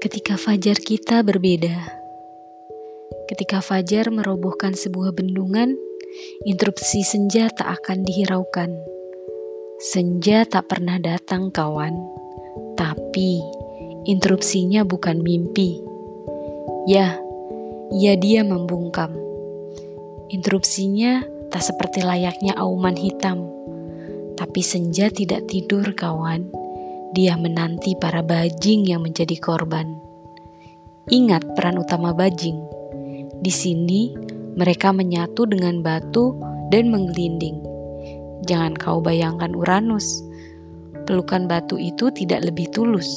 Ketika fajar kita berbeda, ketika fajar merobohkan sebuah bendungan, interupsi senja tak akan dihiraukan. Senja tak pernah datang, kawan, tapi interupsinya bukan mimpi. Ya, ya, dia membungkam. Interupsinya tak seperti layaknya auman hitam, tapi senja tidak tidur, kawan. Dia menanti para bajing yang menjadi korban. Ingat peran utama bajing di sini, mereka menyatu dengan batu dan menggelinding. Jangan kau bayangkan Uranus. Pelukan batu itu tidak lebih tulus.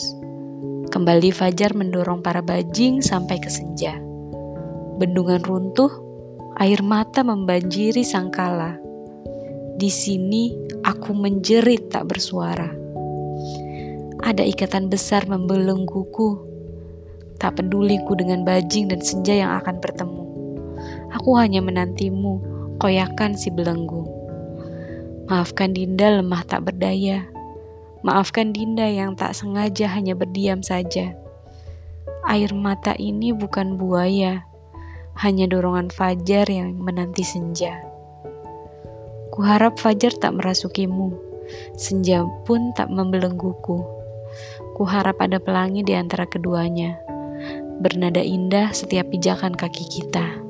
Kembali Fajar mendorong para bajing sampai ke senja. Bendungan runtuh, air mata membanjiri sangkala. Di sini aku menjerit tak bersuara. Ada ikatan besar membelengguku Tak peduli ku dengan bajing dan senja yang akan bertemu. Aku hanya menantimu, koyakan si belenggu. Maafkan Dinda lemah tak berdaya. Maafkan Dinda yang tak sengaja hanya berdiam saja. Air mata ini bukan buaya, hanya dorongan fajar yang menanti senja. Kuharap fajar tak merasukimu, senja pun tak membelengguku. Kuharap ada pelangi di antara keduanya bernada indah setiap pijakan kaki kita.